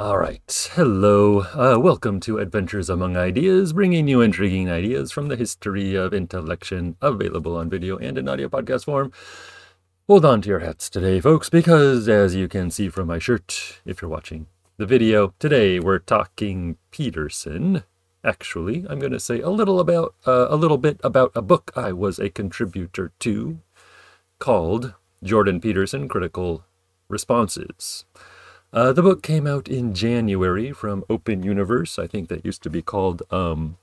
All right. Hello. Uh, welcome to Adventures Among Ideas, bringing you intriguing ideas from the history of intellection, available on video and in audio podcast form. Hold on to your hats today, folks, because as you can see from my shirt, if you're watching the video, today we're talking Peterson. Actually, I'm going to say a little about uh, a little bit about a book I was a contributor to called Jordan Peterson Critical Responses. Uh, the book came out in January from Open Universe. I think that used to be called um,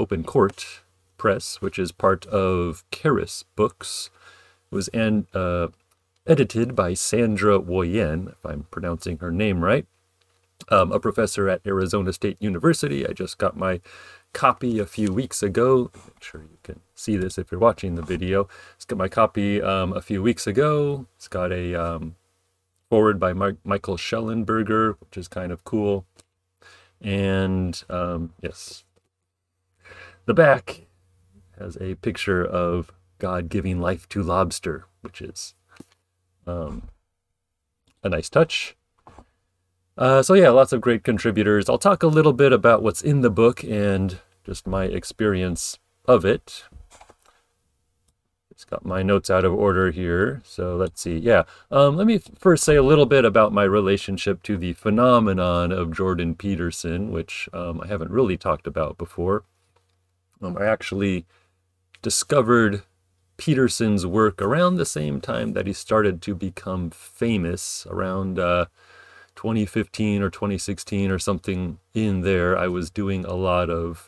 Open Court Press, which is part of Carus Books. It was an, uh, edited by Sandra Woien, if I'm pronouncing her name right, um, a professor at Arizona State University. I just got my copy a few weeks ago. Make sure you can see this if you're watching the video. It's got my copy um, a few weeks ago. It's got a um, forward by Michael Shellenberger, which is kind of cool. And um, yes, the back has a picture of God giving life to lobster, which is um, a nice touch. Uh, so yeah, lots of great contributors. I'll talk a little bit about what's in the book and just my experience of it. It's got my notes out of order here. So let's see. Yeah. Um, let me first say a little bit about my relationship to the phenomenon of Jordan Peterson, which um, I haven't really talked about before. Um, I actually discovered Peterson's work around the same time that he started to become famous, around uh, 2015 or 2016 or something in there. I was doing a lot of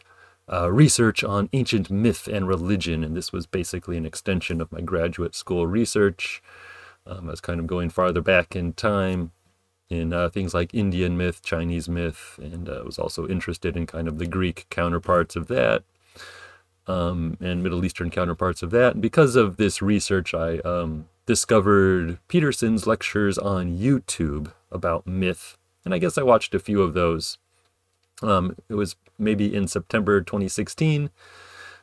uh, research on ancient myth and religion, and this was basically an extension of my graduate school research. Um, I was kind of going farther back in time in uh, things like Indian myth, Chinese myth, and uh, was also interested in kind of the Greek counterparts of that um, and Middle Eastern counterparts of that. And because of this research, I um, discovered Peterson's lectures on YouTube about myth, and I guess I watched a few of those. Um, it was maybe in September 2016,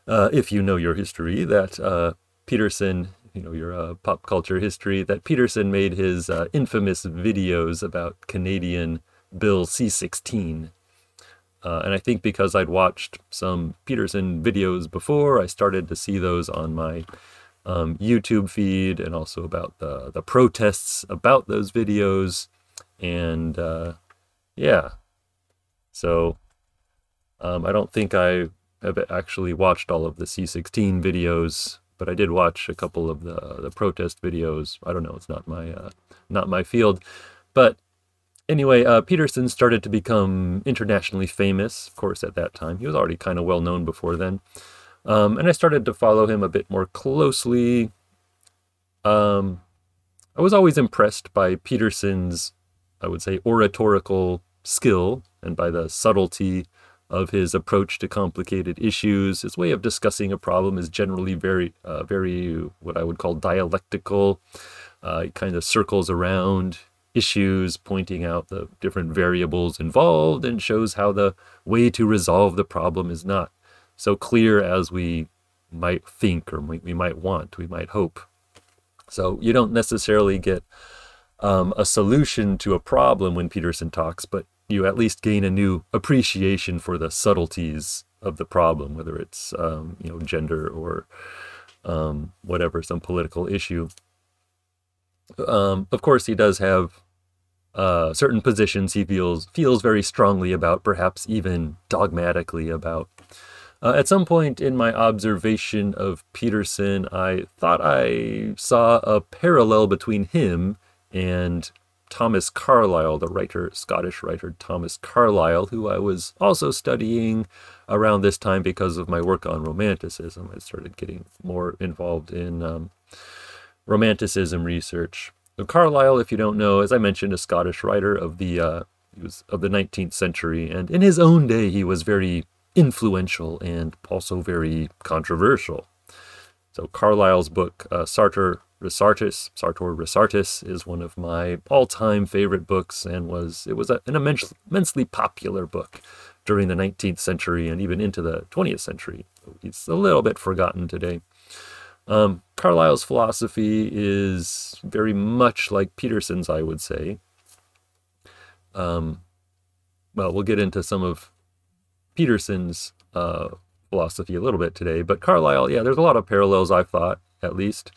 uh, if you know your history, that uh, Peterson, you know your uh, pop culture history, that Peterson made his uh, infamous videos about Canadian Bill C-16. Uh, and I think because I'd watched some Peterson videos before, I started to see those on my um, YouTube feed and also about the, the protests about those videos. And uh, yeah, so um, I don't think I have actually watched all of the C16 videos, but I did watch a couple of the the protest videos. I don't know; it's not my uh, not my field. But anyway, uh, Peterson started to become internationally famous. Of course, at that time, he was already kind of well known before then. Um, and I started to follow him a bit more closely. Um, I was always impressed by Peterson's, I would say, oratorical skill and by the subtlety of his approach to complicated issues. His way of discussing a problem is generally very, uh, very what I would call dialectical. Uh, he kind of circles around issues, pointing out the different variables involved, and shows how the way to resolve the problem is not so clear as we might think or we might want, we might hope. So you don't necessarily get um, a solution to a problem when Peterson talks, but you at least gain a new appreciation for the subtleties of the problem, whether it's um, you know gender or um, whatever, some political issue. Um, of course, he does have uh, certain positions he feels feels very strongly about, perhaps even dogmatically about. Uh, at some point in my observation of Peterson, I thought I saw a parallel between him and Thomas Carlyle, the writer, Scottish writer Thomas Carlyle, who I was also studying around this time because of my work on Romanticism. I started getting more involved in um, Romanticism research. So Carlyle, if you don't know, as I mentioned, a Scottish writer of the uh, he was of the 19th century, and in his own day, he was very influential and also very controversial. So Carlyle's book, uh, Sartor Resartus, Sartor Resartus, is one of my all-time favorite books, and was it was an immense, immensely popular book during the 19th century and even into the 20th century. It's a little bit forgotten today. Um, Carlyle's philosophy is very much like Peterson's, I would say. Um, well, we'll get into some of Peterson's uh, philosophy a little bit today, but Carlyle, yeah, there's a lot of parallels, I thought, at least.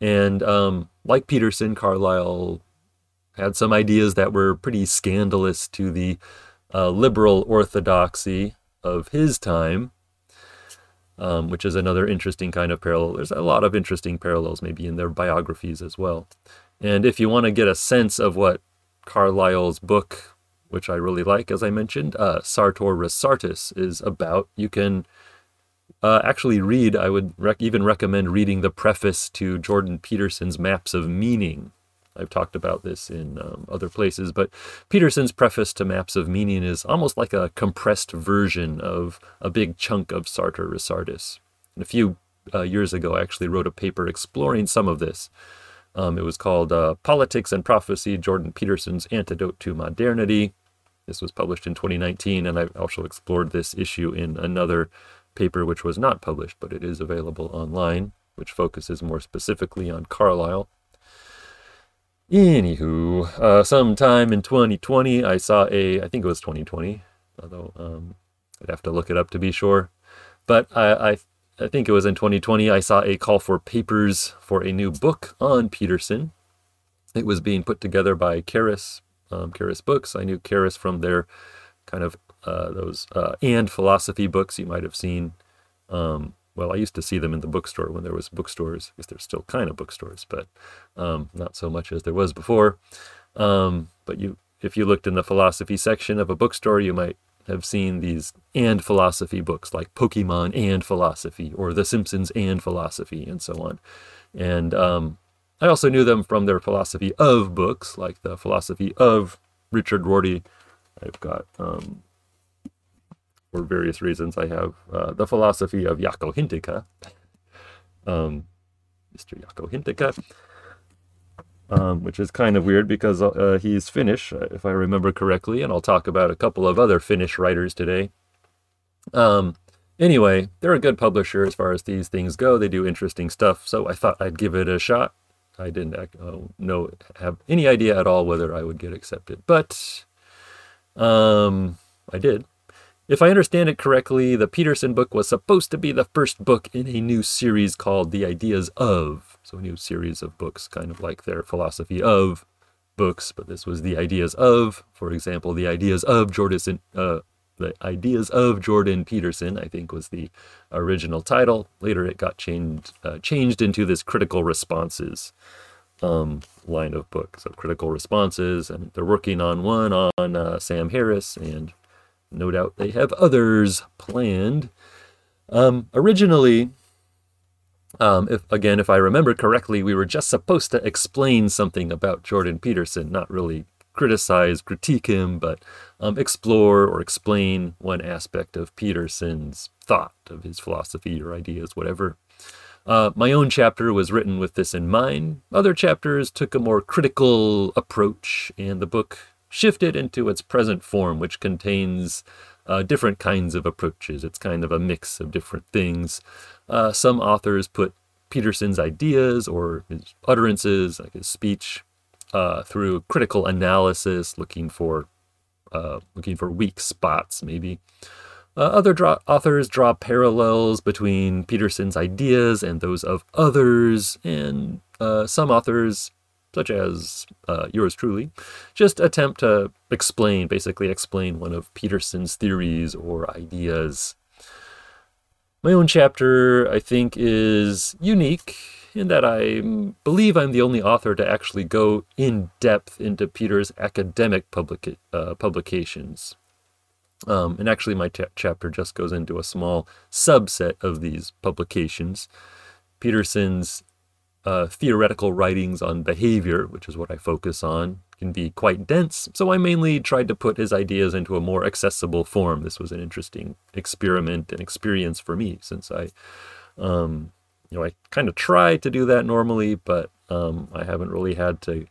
And um, like Peterson, Carlyle had some ideas that were pretty scandalous to the uh, liberal orthodoxy of his time, um, which is another interesting kind of parallel. There's a lot of interesting parallels, maybe in their biographies as well. And if you want to get a sense of what Carlyle's book, which I really like, as I mentioned, uh, Sartor Resartus, is about, you can uh, actually read, I would rec- even recommend reading the preface to Jordan Peterson's Maps of Meaning. I've talked about this in um, other places, but Peterson's preface to Maps of Meaning is almost like a compressed version of a big chunk of Sartor Resartus. And a few uh, years ago, I actually wrote a paper exploring some of this. Um, it was called uh, Politics and Prophecy Jordan Peterson's Antidote to Modernity. This was published in 2019, and I also explored this issue in another paper which was not published, but it is available online, which focuses more specifically on Carlyle. Anywho, uh, sometime in 2020, I saw a, I think it was 2020, although um, I'd have to look it up to be sure. But I, I, I think it was in 2020, I saw a call for papers for a new book on Peterson. It was being put together by Carus, um, Carus Books. I knew Carus from their kind of uh, those uh, and philosophy books you might have seen. Um, well, I used to see them in the bookstore when there was bookstores. Guess they're still kind of bookstores, but um, not so much as there was before. Um, but you, if you looked in the philosophy section of a bookstore, you might have seen these and philosophy books like Pokemon and philosophy or The Simpsons and philosophy and so on. And um, I also knew them from their philosophy of books, like the philosophy of Richard Rorty. I've got um, for various reasons, I have uh, the philosophy of Jaakko Hintikka, um, Mr. Jaakko Hintikka, um, which is kind of weird because uh, he's Finnish, uh, if I remember correctly, and I'll talk about a couple of other Finnish writers today. Um, anyway, they're a good publisher as far as these things go. They do interesting stuff, so I thought I'd give it a shot. I didn't uh, know have any idea at all whether I would get accepted, but um, I did. If I understand it correctly, the Peterson book was supposed to be the first book in a new series called The Ideas of. So, a new series of books, kind of like their philosophy of books, but this was The Ideas of, for example, The Ideas of Jordan, uh, the Ideas of Jordan Peterson, I think was the original title. Later it got changed, uh, changed into this critical responses um, line of books. So, critical responses, and they're working on one on uh, Sam Harris and no doubt they have others planned. Um, originally, um, if again, if I remember correctly, we were just supposed to explain something about Jordan Peterson, not really criticize, critique him, but um, explore or explain one aspect of Peterson's thought, of his philosophy or ideas, whatever. Uh, my own chapter was written with this in mind. Other chapters took a more critical approach, and the book shifted into its present form, which contains uh, different kinds of approaches. It's kind of a mix of different things. Uh, some authors put Peterson's ideas or his utterances, like his speech, uh, through critical analysis, looking for uh, looking for weak spots, maybe. Uh, other draw- authors draw parallels between Peterson's ideas and those of others, and uh, some authors such as uh, yours truly, just attempt to explain, basically explain one of Peterson's theories or ideas. My own chapter, I think, is unique in that I believe I'm the only author to actually go in depth into Peter's academic publica- uh, publications. Um, and actually, my t- chapter just goes into a small subset of these publications. Peterson's uh, theoretical writings on behavior, which is what I focus on, can be quite dense. So I mainly tried to put his ideas into a more accessible form. This was an interesting experiment and experience for me since I, um, you know, I kind of try to do that normally, but um, I haven't really had to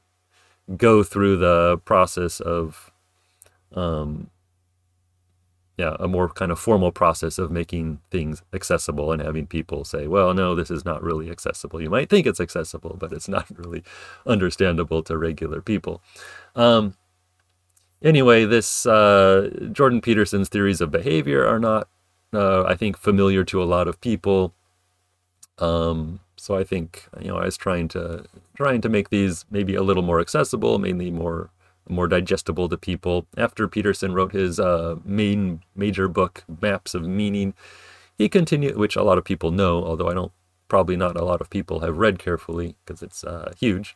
go through the process of um, yeah, a more kind of formal process of making things accessible and having people say, well, no, this is not really accessible. You might think it's accessible, but it's not really understandable to regular people. Um, anyway, this uh, Jordan Peterson's theories of behavior are not, uh, I think, familiar to a lot of people. Um, so I think you know I was trying to trying to make these maybe a little more accessible, mainly more more digestible to people. After Peterson wrote his uh, main major book, Maps of Meaning, he continued, which a lot of people know, although I don't probably not a lot of people have read carefully because it's uh, huge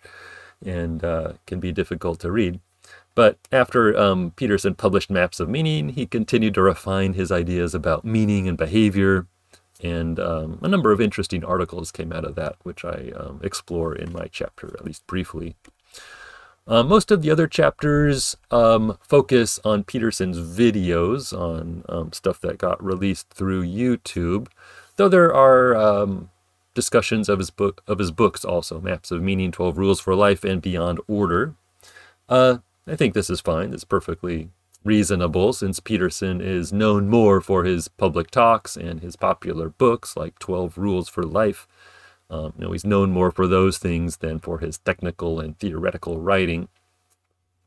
and uh, can be difficult to read. But after um, Peterson published Maps of Meaning, he continued to refine his ideas about meaning and behavior, and um, a number of interesting articles came out of that, which I um, explore in my chapter, at least briefly. Uh, most of the other chapters um, focus on Peterson's videos, on um, stuff that got released through YouTube, though there are um, discussions of his book of his books also, Maps of Meaning, Twelve Rules for Life, and Beyond Order. Uh, I think this is fine. It's perfectly reasonable since Peterson is known more for his public talks and his popular books like 12 Rules for Life. Um, you know, he's known more for those things than for his technical and theoretical writing.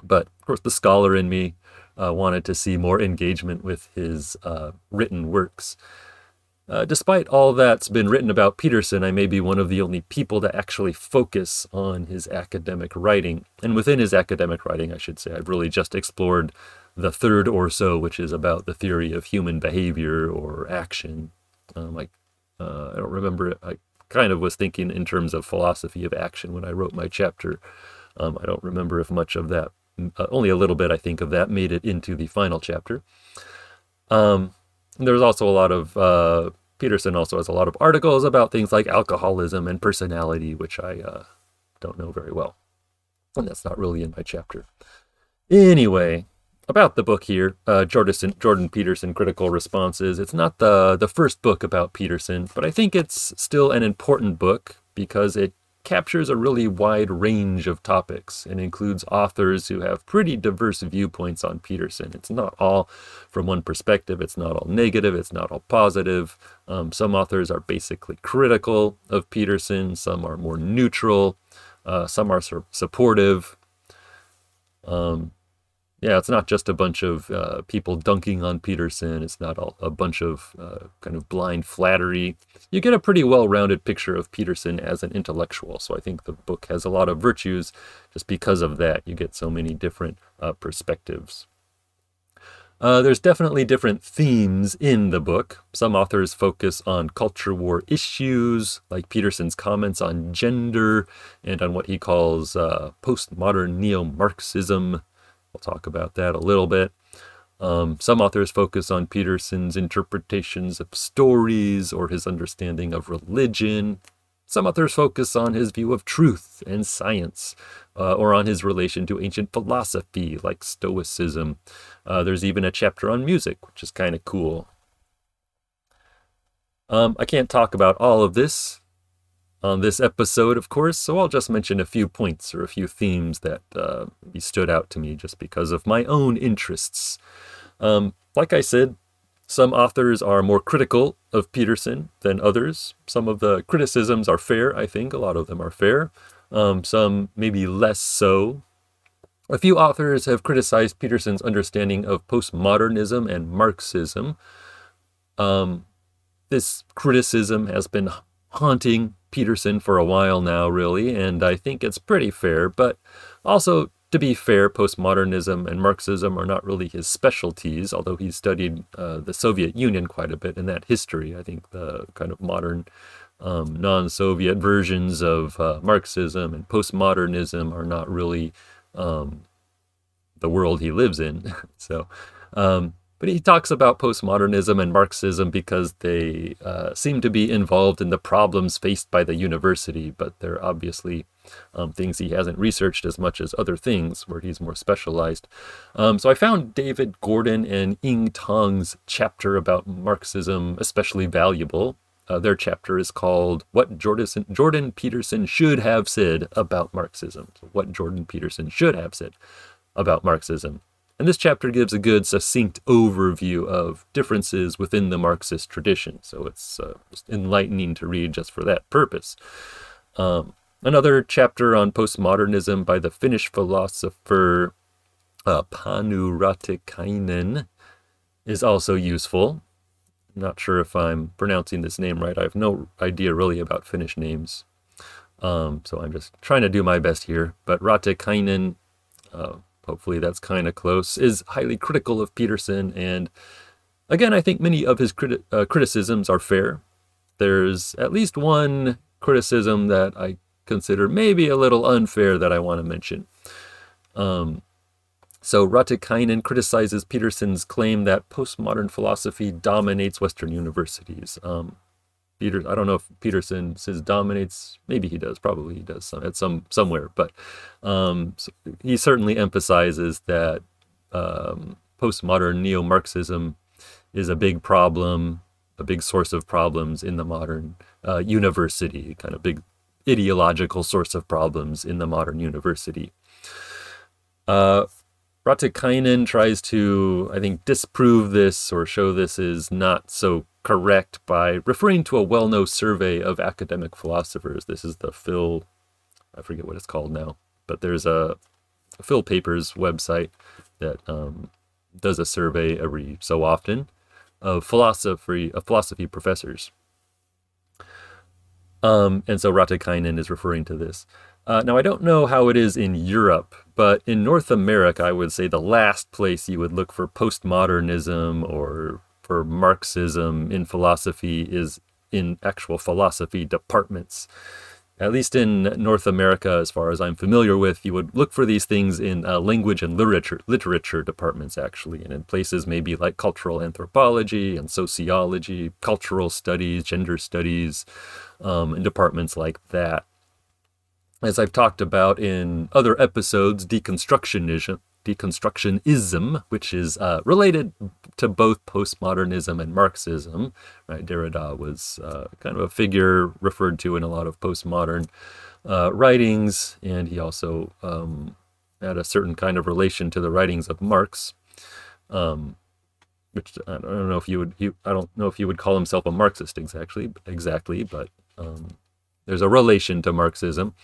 But of course, the scholar in me uh, wanted to see more engagement with his uh, written works. Uh, despite all that's been written about Peterson, I may be one of the only people to actually focus on his academic writing. And within his academic writing, I should say, I've really just explored the third or so, which is about the theory of human behavior or action. Um, I, uh, I don't remember, I kind of was thinking in terms of philosophy of action when I wrote my chapter. Um, I don't remember if much of that, uh, only a little bit, I think, of that made it into the final chapter. Um, there's also a lot of uh, Peterson also has a lot of articles about things like alcoholism and personality, which I uh, don't know very well, and that's not really in my chapter. Anyway, about the book here, uh, Jordan, Jordan Peterson Critical Responses. It's not the the first book about Peterson, but I think it's still an important book because it captures a really wide range of topics and includes authors who have pretty diverse viewpoints on Peterson. It's not all from one perspective, it's not all negative, it's not all positive. Um, some authors are basically critical of Peterson, some are more neutral, uh, some are su- supportive. Um, yeah, it's not just a bunch of uh, people dunking on Peterson. It's not all, a bunch of uh, kind of blind flattery. You get a pretty well rounded picture of Peterson as an intellectual. So I think the book has a lot of virtues just because of that. You get so many different uh, perspectives. Uh, there's definitely different themes in the book. Some authors focus on culture war issues, like Peterson's comments on gender and on what he calls uh, postmodern neo Marxism. I'll talk about that a little bit. Um, some authors focus on Peterson's interpretations of stories or his understanding of religion. Some authors focus on his view of truth and science, uh, or on his relation to ancient philosophy like Stoicism. Uh, there's even a chapter on music, which is kind of cool. Um, I can't talk about all of this on this episode, of course, so I'll just mention a few points or a few themes that uh, stood out to me just because of my own interests. Um, like I said, some authors are more critical of Peterson than others. Some of the criticisms are fair, I think. A lot of them are fair. Um, some maybe less so. A few authors have criticized Peterson's understanding of postmodernism and Marxism. Um, this criticism has been haunting Peterson for a while now, really, and I think it's pretty fair. But also, to be fair, postmodernism and Marxism are not really his specialties, although he studied uh, the Soviet Union quite a bit in that history. I think the kind of modern um, non Soviet versions of uh, Marxism and postmodernism are not really um, the world he lives in. so, um, but he talks about postmodernism and Marxism because they uh, seem to be involved in the problems faced by the university, but they're obviously um, things he hasn't researched as much as other things where he's more specialized. Um, so I found David Gordon and Ying Tong's chapter about Marxism especially valuable. Uh, their chapter is called What Jordan, Jordan Peterson Should Have Said About Marxism. So what Jordan Peterson should have said about Marxism. And this chapter gives a good, succinct overview of differences within the Marxist tradition. So it's uh, enlightening to read just for that purpose. Um, another chapter on postmodernism by the Finnish philosopher Uh, Panu Raatikainen is also useful. Not sure if I'm pronouncing this name right. I have no idea really about Finnish names. Um, so I'm just trying to do my best here. But Raatikainen, uh, hopefully that's kind of close, is highly critical of Peterson. And again, I think many of his uh, criticisms are fair. There's at least one criticism that I consider maybe a little unfair that I want to mention. Um, so Raatikainen criticizes Peterson's claim that postmodern philosophy dominates Western universities. Um, Peter, I don't know if Peterson says dominates. Maybe he does. Probably he does some, at some somewhere. But um, so he certainly emphasizes that um, postmodern neo-Marxism is a big problem, a big source of problems in the modern uh, university, kind of big ideological source of problems in the modern university. Uh, Raatikainen tries to, I think, disprove this or show this is not so correct by referring to a well known survey of academic philosophers. This is the Phil, I forget what it's called now, but there's a Phil Papers website that um, does a survey every so often of philosophy of philosophy professors. Um, and so Raatikainen is referring to this. Uh, now, I don't know how it is in Europe, but in North America, I would say the last place you would look for postmodernism or for Marxism in philosophy is in actual philosophy departments. At least in North America, as far as I'm familiar with, you would look for these things in uh, language and literature literature departments, actually, and in places maybe like cultural anthropology and sociology, cultural studies, gender studies, um, and departments like that as I've talked about in other episodes, deconstructionism, deconstructionism, which is uh, related to both postmodernism and Marxism. Right, Derrida was uh, kind of a figure referred to in a lot of postmodern uh, writings, and he also um, had a certain kind of relation to the writings of Marx. Um, which I don't know if you would, he, I don't know if he would call himself a Marxist exactly, exactly, but um, there's a relation to Marxism.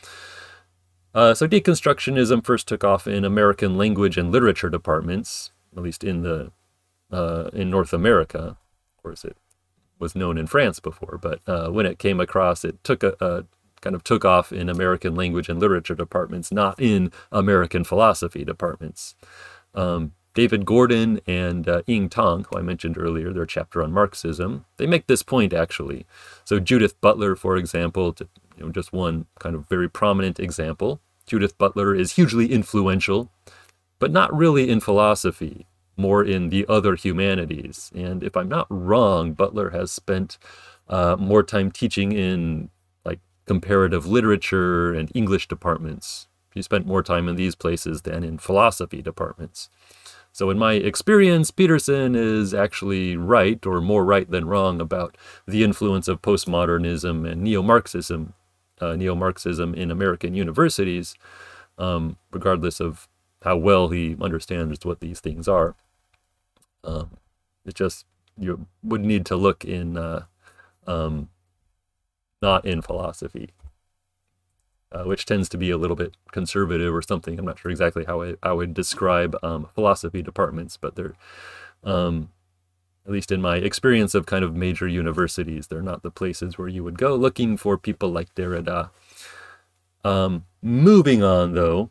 Uh, so deconstructionism first took off in American language and literature departments, at least in the uh, in North America. Of course, it was known in France before, but uh, when it came across, it took a, a, kind of took off in American language and literature departments, not in American philosophy departments. Um, David Gordon and uh, Ying Tong, who I mentioned earlier, their chapter on Marxism, they make this point actually. So Judith Butler, for example, to, you know, just one kind of very prominent example. Judith Butler is hugely influential, but not really in philosophy, more in the other humanities. And if I'm not wrong, Butler has spent uh, more time teaching in like comparative literature and English departments. She spent more time in these places than in philosophy departments. So, in my experience, Peterson is actually right, or more right than wrong, about the influence of postmodernism and neo Marxism, uh, neo Marxism in American universities, um, regardless of how well he understands what these things are. Um, it's just you would need to look in, uh, um, not in philosophy uh, which tends to be a little bit conservative or something. I'm not sure exactly how I, I would describe um, philosophy departments, but they're, um, at least in my experience of kind of major universities, they're not the places where you would go looking for people like Derrida. Um, moving on, though,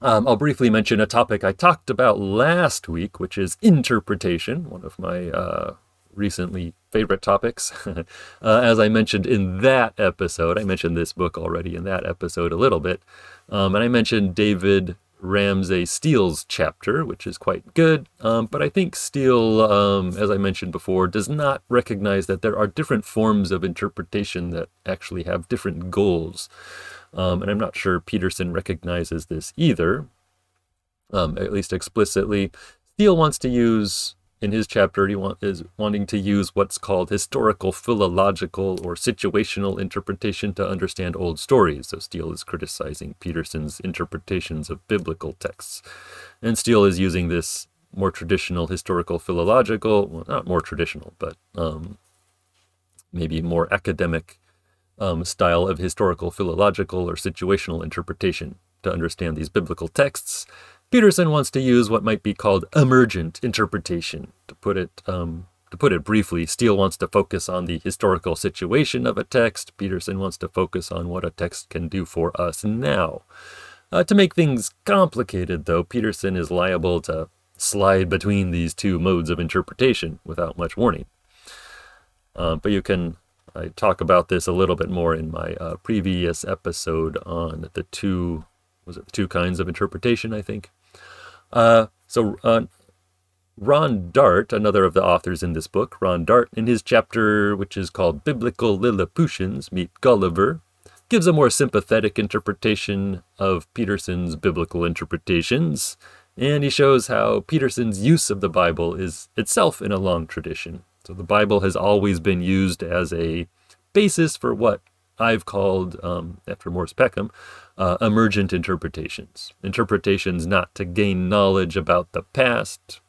um, I'll briefly mention a topic I talked about last week, which is interpretation, one of my uh, recently favorite topics. uh, as I mentioned in that episode, I mentioned this book already in that episode a little bit. Um, and I mentioned David Ramsay Steele's chapter, which is quite good. Um, but I think Steele, um, as I mentioned before, does not recognize that there are different forms of interpretation that actually have different goals. Um, and I'm not sure Peterson recognizes this either, um, at least explicitly. Steele wants to use in his chapter, he is wanting to use what's called historical philological or situational interpretation to understand old stories. So Steele is criticizing Peterson's interpretations of biblical texts. And Steele is using this more traditional historical philological, well, not more traditional, but um, maybe more academic um, style of historical philological or situational interpretation to understand these biblical texts Peterson wants to use what might be called emergent interpretation. To put it um, to put it briefly, Steele wants to focus on the historical situation of a text. Peterson wants to focus on what a text can do for us now. Uh, to make things complicated, though, Peterson is liable to slide between these two modes of interpretation without much warning. Uh, but you can I talk about this a little bit more in my uh, previous episode on the two was it the two kinds of interpretation I think. Uh, so uh, Ron Dart, another of the authors in this book, Ron Dart, in his chapter which is called Biblical Lilliputians Meet Gulliver, gives a more sympathetic interpretation of Peterson's biblical interpretations, and he shows how Peterson's use of the Bible is itself in a long tradition. So the Bible has always been used as a basis for what I've called, um, after Morris Peckham, uh, emergent interpretations. Interpretations not to gain knowledge about the past,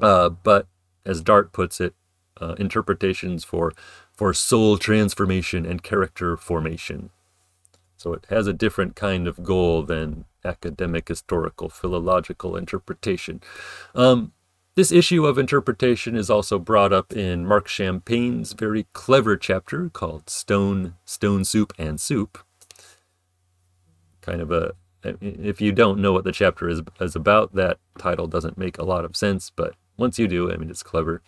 uh, but as Dart puts it, uh, interpretations for for soul transformation and character formation. So it has a different kind of goal than academic, historical, philological interpretation. Um, this issue of interpretation is also brought up in Marc Champagne's very clever chapter called Stone, Stone Soup and Soup. Kind of a, if you don't know what the chapter is, is about, that title doesn't make a lot of sense, but once you do, I mean, it's clever.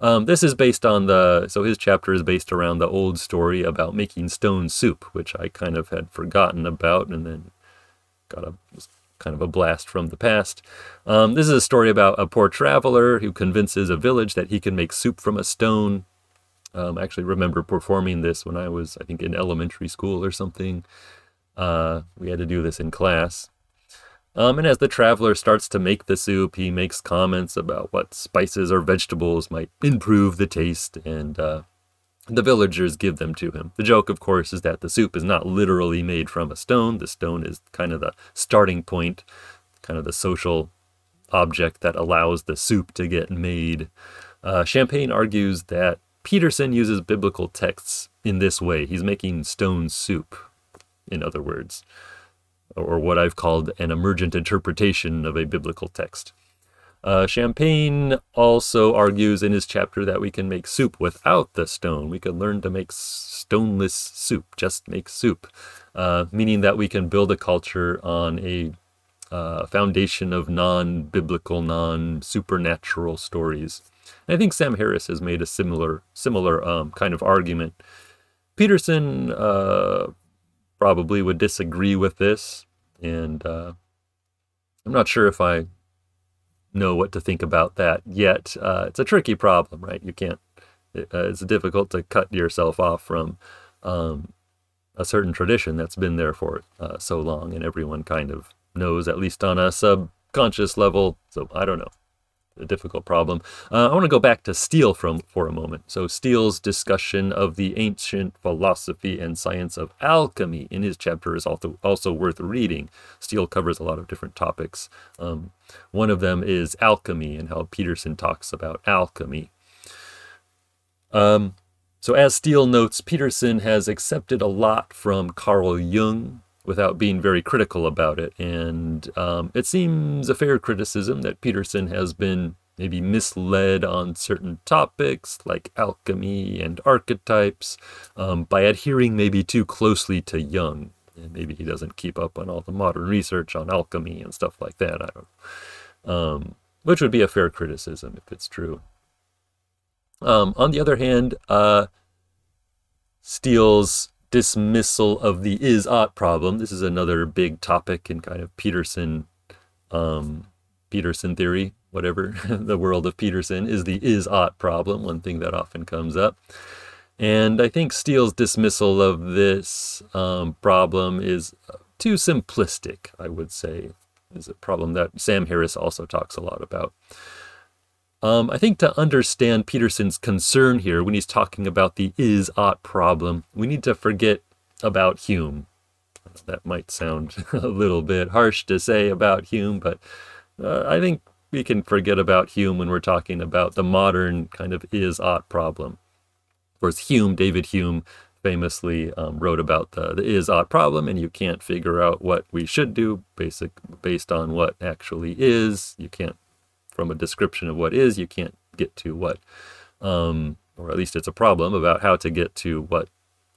Um, this is based on the, so his chapter is based around the old story about making stone soup, which I kind of had forgotten about and then got a kind of a blast from the past. Um, this is a story about a poor traveler who convinces a village that he can make soup from a stone. Um, I actually remember performing this when I was, I think, in elementary school or something. Uh, we had to do this in class. Um, and as the traveler starts to make the soup, he makes comments about what spices or vegetables might improve the taste, and uh, the villagers give them to him. The joke, of course, is that the soup is not literally made from a stone. The stone is kind of the starting point, kind of the social object that allows the soup to get made. Uh, Champagne argues that Peterson uses biblical texts in this way. He's making stone soup, in other words, or what I've called an emergent interpretation of a biblical text. Uh, Champagne also argues in his chapter that we can make soup without the stone. We can learn to make stoneless soup, just make soup, uh, meaning that we can build a culture on a uh, foundation of non biblical, non supernatural stories. And I think Sam Harris has made a similar, similar um, kind of argument. Peterson uh, probably would disagree with this, and uh, I'm not sure if I know what to think about that yet. Uh, it's a tricky problem, right? You can't. It, uh, it's difficult to cut yourself off from um, a certain tradition that's been there for uh, so long, and everyone kind of knows, at least on a subconscious level. So I don't know a difficult problem. Uh, I want to go back to Steele from, for a moment. So, Steele's discussion of the ancient philosophy and science of alchemy in his chapter is also, also worth reading. Steele covers a lot of different topics. Um, one of them is alchemy and how Peterson talks about alchemy. Um, so, as Steele notes, Peterson has accepted a lot from Carl Jung, without being very critical about it. And um, it seems a fair criticism that Peterson has been maybe misled on certain topics like alchemy and archetypes um, by adhering maybe too closely to Jung. And maybe he doesn't keep up on all the modern research on alchemy and stuff like that. I don't um, which would be a fair criticism if it's true. Um, on the other hand, uh, Steele's dismissal of the is ought problem. This is another big topic in kind of Peterson, um, Peterson theory, whatever the world of Peterson is the is ought problem. One thing that often comes up, and I think Steele's dismissal of this um, problem is too simplistic. I would say is a problem that Sam Harris also talks a lot about. Um, I think to understand Peterson's concern here when he's talking about the is ought problem, we need to forget about Hume. That might sound a little bit harsh to say about Hume, but uh, I think we can forget about Hume when we're talking about the modern kind of is ought problem. Of course, Hume, David Hume, famously um, wrote about the, the is ought problem, and you can't figure out what we should do basic based on what actually is. You can't, from a description of what is, you can't get to what, um, or at least it's a problem about how to get to what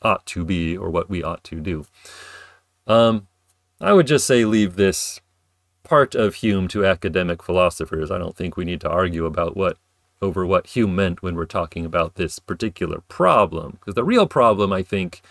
ought to be or what we ought to do. Um, I would just say leave this part of Hume to academic philosophers. I don't think we need to argue about what over what Hume meant when we're talking about this particular problem. Because the real problem, I think,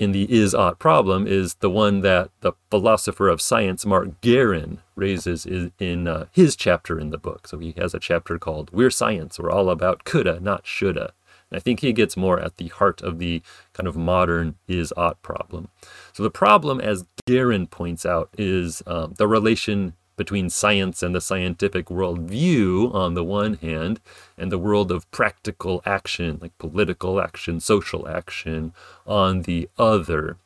in the is ought problem is the one that the philosopher of science Mark Guerin raises in uh, his chapter in the book. So he has a chapter called We're Science. We're all about coulda, not shoulda. And I think he gets more at the heart of the kind of modern is ought problem. So the problem, as Guerin points out, is um, the relation between science and the scientific worldview on the one hand, and the world of practical action, like political action, social action, on the other.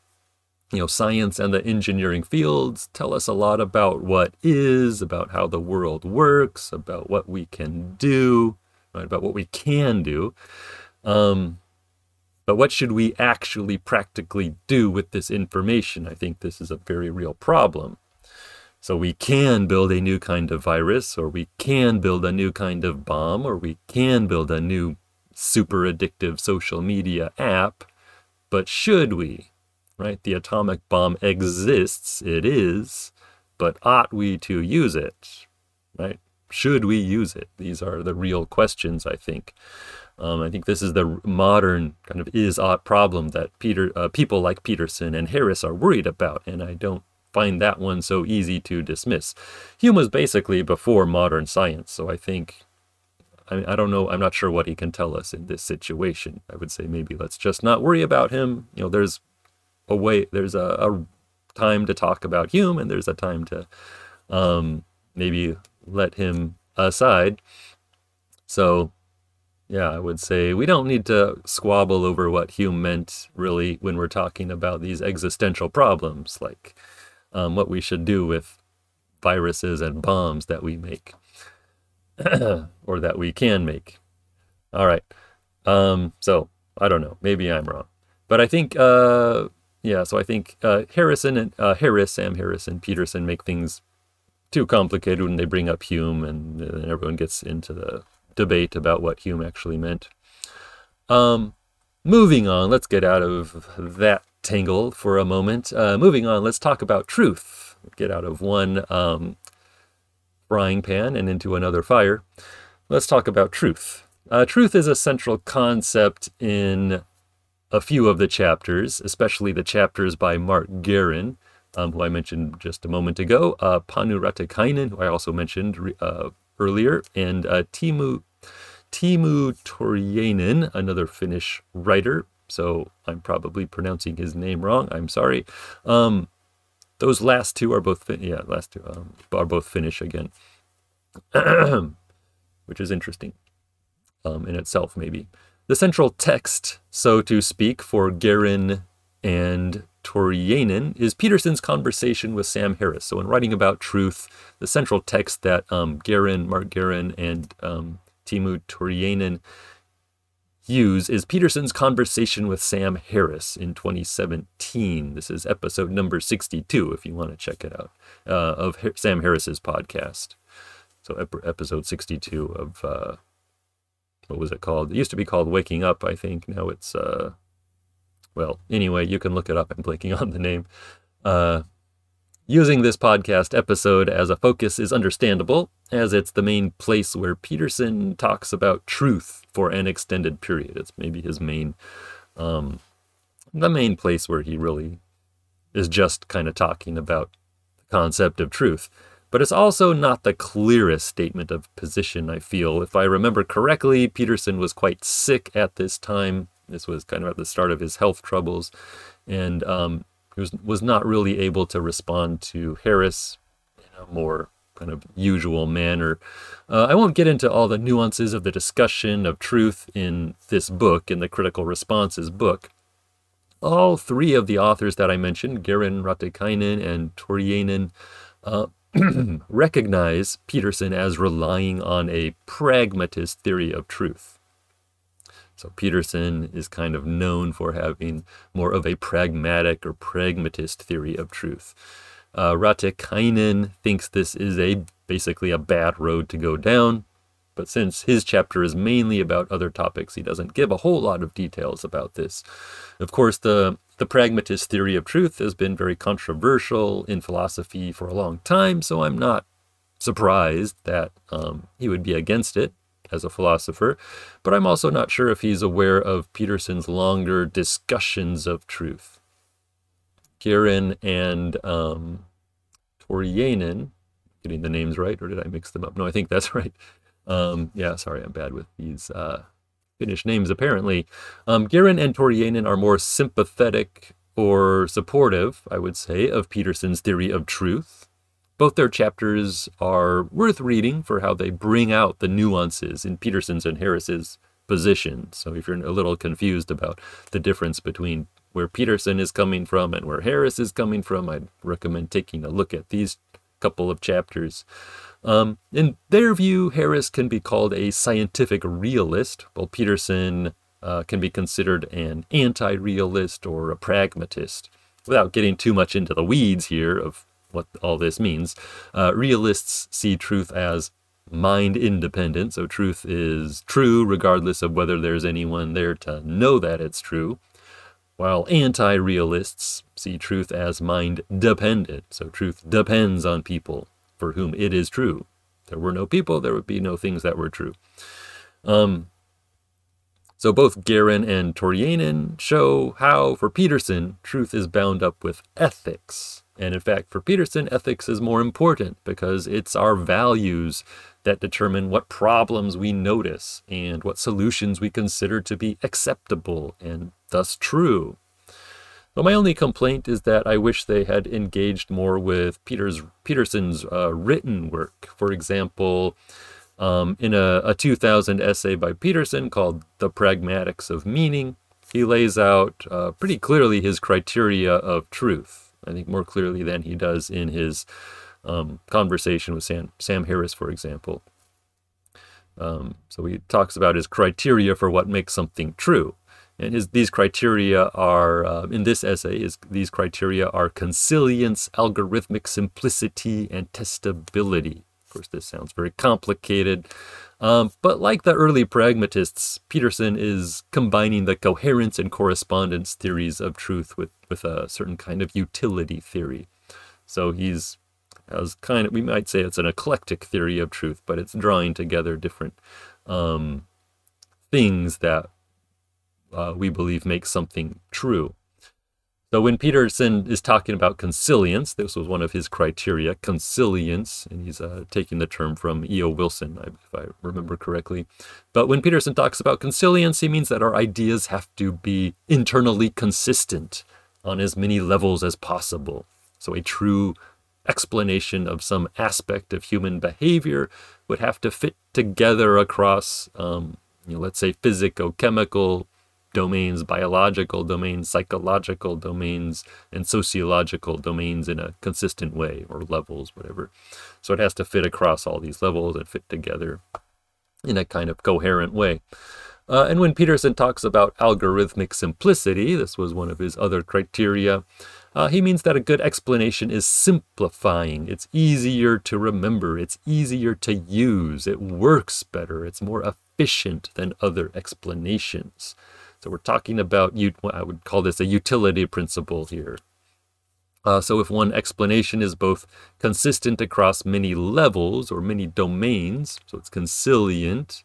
You know, science and the engineering fields tell us a lot about what is, about how the world works, about what we can do, right, about what we can do. Um, but what should we actually practically do with this information? I think this is a very real problem. So we can build a new kind of virus, or we can build a new kind of bomb, or we can build a new super addictive social media app. But should we? Right? The atomic bomb exists, it is, but ought we to use it? Right? Should we use it? These are the real questions, I think. Um, I think this is the modern kind of is ought problem that Peter, uh, people like Peterson and Harris are worried about, and I don't find that one so easy to dismiss. Hume was basically before modern science, so I think I, I don't know. I'm not sure what he can tell us in this situation. I would say maybe let's just not worry about him. You know, there's a way, there's a, a time to talk about Hume, and there's a time to um, maybe let him aside. So, yeah, I would say we don't need to squabble over what Hume meant really when we're talking about these existential problems like um, what we should do with viruses and bombs that we make or that we can make. All right. Um, so I don't know. Maybe I'm wrong, but I think uh, yeah. So I think uh, Harrison and uh, Harris, Sam Harris, and Peterson make things too complicated when they bring up Hume, and, everyone gets into the debate about what Hume actually meant. Um, moving on, let's get out of that tangle for a moment. Uh, moving on, let's talk about truth. Get out of one um, frying pan and into another fire. Let's talk about truth. Uh, truth is a central concept in a few of the chapters, especially the chapters by Mark Guerin, um, who I mentioned just a moment ago, uh, Panu Raatikainen, who I also mentioned uh, earlier, and uh, Teemu, Teemu Tauriainen, another Finnish writer so I'm probably pronouncing his name wrong. I'm sorry. Um, those last two are both fin- yeah, last two um, are both Finnish again, which is interesting um, in itself. Maybe the central text, so to speak, for Guerin and Tauriainen is Peterson's conversation with Sam Harris. So in writing about truth, the central text that um, Guerin, Mark Guerin, and um, Teemu Tauriainen use is Peterson's conversation with Sam Harris in 2017. This is episode number 62, if you want to check it out, uh, of Sam Harris's podcast. So, ep- episode 62 of, uh, what was it called? It used to be called Waking Up, I think. Now it's, uh, well, anyway, you can look it up. I'm blanking on the name. Using this podcast episode as a focus is understandable, as it's the main place where Peterson talks about truth for an extended period. It's maybe his main, um, the main place where he really is just kind of talking about the concept of truth. But it's also not the clearest statement of position, I feel. If I remember correctly, Peterson was quite sick at this time. This was kind of at the start of his health troubles. And um, was, was not really able to respond to Harris in a more kind of usual manner. Uh, I won't get into all the nuances of the discussion of truth in this book, in the Critical Responses book. All three of the authors that I mentioned, Guerin, Raatikainen, and Tauriainen, uh, recognize Peterson as relying on a pragmatist theory of truth. So Peterson is kind of known for having more of a pragmatic or pragmatist theory of truth. Uh, Raatikainen thinks this is a basically a bad road to go down, but since his chapter is mainly about other topics, he doesn't give a whole lot of details about this. Of course, the the pragmatist theory of truth has been very controversial in philosophy for a long time, so I'm not surprised that um, he would be against it as a philosopher, but I'm also not sure if he's aware of Peterson's longer discussions of truth. Guerin and um, Tauriainen, getting the names right, or did I mix them up? No, I think that's right. Um, yeah, sorry, I'm bad with these uh, Finnish names apparently. Um, and Tauriainen are more sympathetic or supportive, I would say, of Peterson's theory of truth. Both their chapters are worth reading for how they bring out the nuances in Peterson's and Harris's position. So if you're a little confused about the difference between where Peterson is coming from and where Harris is coming from, I'd recommend taking a look at these couple of chapters. Um, in their view, Harris can be called a scientific realist, while Peterson uh, can be considered an anti realist or a pragmatist. Without getting too much into the weeds here of what all this means, uh, realists see truth as mind independent. So truth is true regardless of whether there's anyone there to know that it's true. While anti realists see truth as mind dependent. So truth depends on people for whom it is true. If there were no people, there would be no things that were true. Um, so both Guerin and Tauriainen show how, for Peterson, truth is bound up with ethics. And in fact, for Peterson, ethics is more important because it's our values that determine what problems we notice and what solutions we consider to be acceptable and thus true. But my only complaint is that I wish they had engaged more with Peter's Peterson's uh, written work. For example, um, in a, a 2000 essay by Peterson called "The Pragmatics of Meaning," he lays out uh, pretty clearly his criteria of truth. I think more clearly than he does in his um, conversation with Sam, Sam Harris, for example. Um, so he talks about his criteria for what makes something true. And his, these criteria are, uh, in this essay, is, these criteria are consilience, algorithmic simplicity, and testability. Of course, this sounds very complicated. Um, but like the early pragmatists, Peterson is combining the coherence and correspondence theories of truth with, with a certain kind of utility theory. So he's as kind of, we might say it's an eclectic theory of truth, but it's drawing together different um, things that uh, we believe make something true. So when Peterson is talking about consilience, this was one of his criteria, consilience, and he's uh, taking the term from E.O. Wilson, if I remember correctly. But when Peterson talks about consilience, he means that our ideas have to be internally consistent on as many levels as possible. So a true explanation of some aspect of human behavior would have to fit together across, um, you know, let's say, physico-chemical domains, biological domains, psychological domains, and sociological domains in a consistent way, or levels, whatever. So it has to fit across all these levels and fit together in a kind of coherent way. Uh, and when Peterson talks about algorithmic simplicity, this was one of his other criteria, uh, he means that a good explanation is simplifying. It's easier to remember. It's easier to use. It works better. It's more efficient than other explanations. So we're talking about, I would call this a utility principle here. Uh, so if one explanation is both consistent across many levels or many domains, so it's consilient,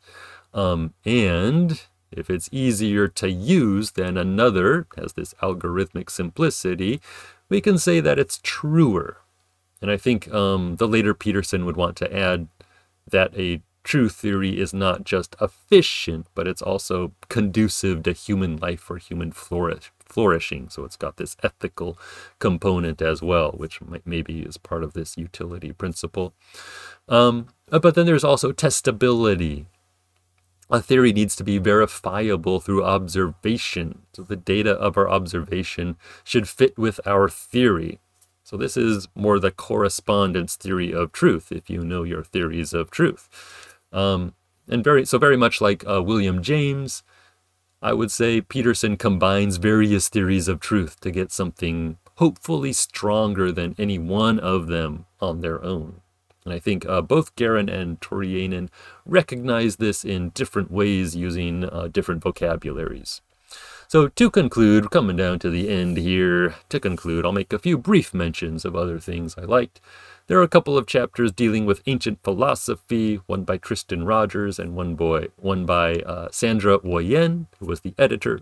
um, and if it's easier to use than another, has this algorithmic simplicity, we can say that it's truer. And I think um, the later Peterson would want to add that a true theory is not just efficient, but it's also conducive to human life or human flourish, flourishing. So it's got this ethical component as well, which might, maybe is part of this utility principle. Um, but then there's also testability. A theory needs to be verifiable through observation. So the data of our observation should fit with our theory. So this is more the correspondence theory of truth, if you know your theories of truth. Um, and very so very much like uh, William James, I would say Peterson combines various theories of truth to get something hopefully stronger than any one of them on their own. And I think uh, both Guerin and Tauriainen recognize this in different ways using uh, different vocabularies. So, to conclude, coming down to the end here, to conclude, I'll make a few brief mentions of other things I liked. There are a couple of chapters dealing with ancient philosophy, one by Tristan Rogers and one one by uh, Sandra Woien, who was the editor.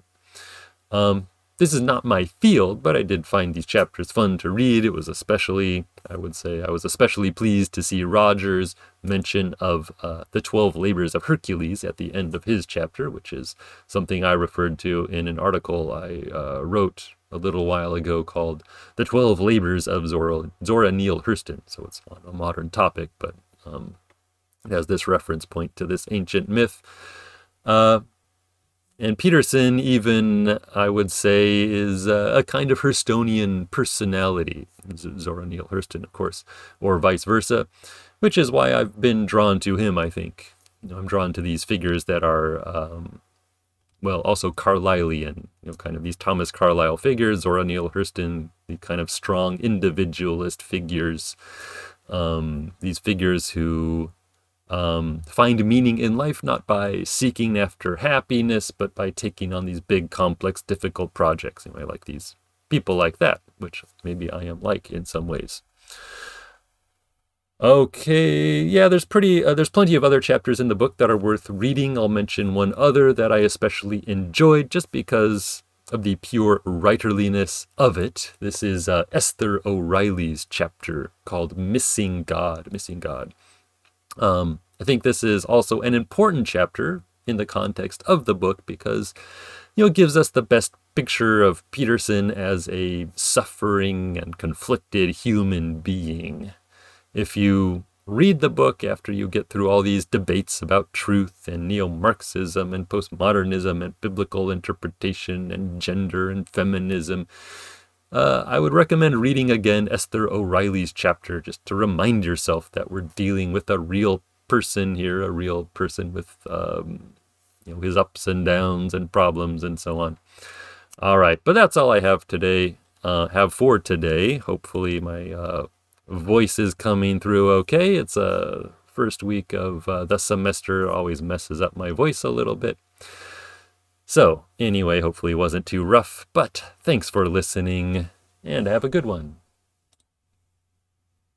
Um, this is not my field, but I did find these chapters fun to read. It was especially, I would say, I was especially pleased to see Rogers' mention of uh, the 12 labors of Hercules at the end of his chapter, which is something I referred to in an article I uh, wrote a little while ago called The 12 Labors of Zora, Zora Neale Hurston. So it's a modern topic, but um, it has this reference point to this ancient myth. Uh, and Peterson, even, I would say, is a, a kind of Hurstonian personality. Zora Neale Hurston, of course, or vice versa, which is why I've been drawn to him, I think. You know, I'm drawn to these figures that are, um, well, also Carlylean, you know, kind of these Thomas Carlyle figures, Zora Neale Hurston, the kind of strong individualist figures, um, these figures who um, find meaning in life not by seeking after happiness, but by taking on these big, complex, difficult projects. And I like these people like that, which maybe I am like in some ways. Okay, yeah, there's pretty uh, there's plenty of other chapters in the book that are worth reading. I'll mention one other that I especially enjoyed just because of the pure writerliness of it. This is uh, Esther O'Reilly's chapter called "Missing God." Missing God. Um, I think this is also an important chapter in the context of the book because you know it gives us the best picture of Peterson as a suffering and conflicted human being. If you read the book after you get through all these debates about truth and neo Marxism and postmodernism and biblical interpretation and gender and feminism, uh, I would recommend reading again Esther O'Reilly's chapter just to remind yourself that we're dealing with a real person here, a real person with um, you know his ups and downs and problems and so on. All right, but that's all I have today. Uh, have for today. Hopefully my uh, voice is coming through okay. It's a first week of uh, the semester always messes up my voice a little bit. So, anyway, hopefully it wasn't too rough, but thanks for listening and have a good one.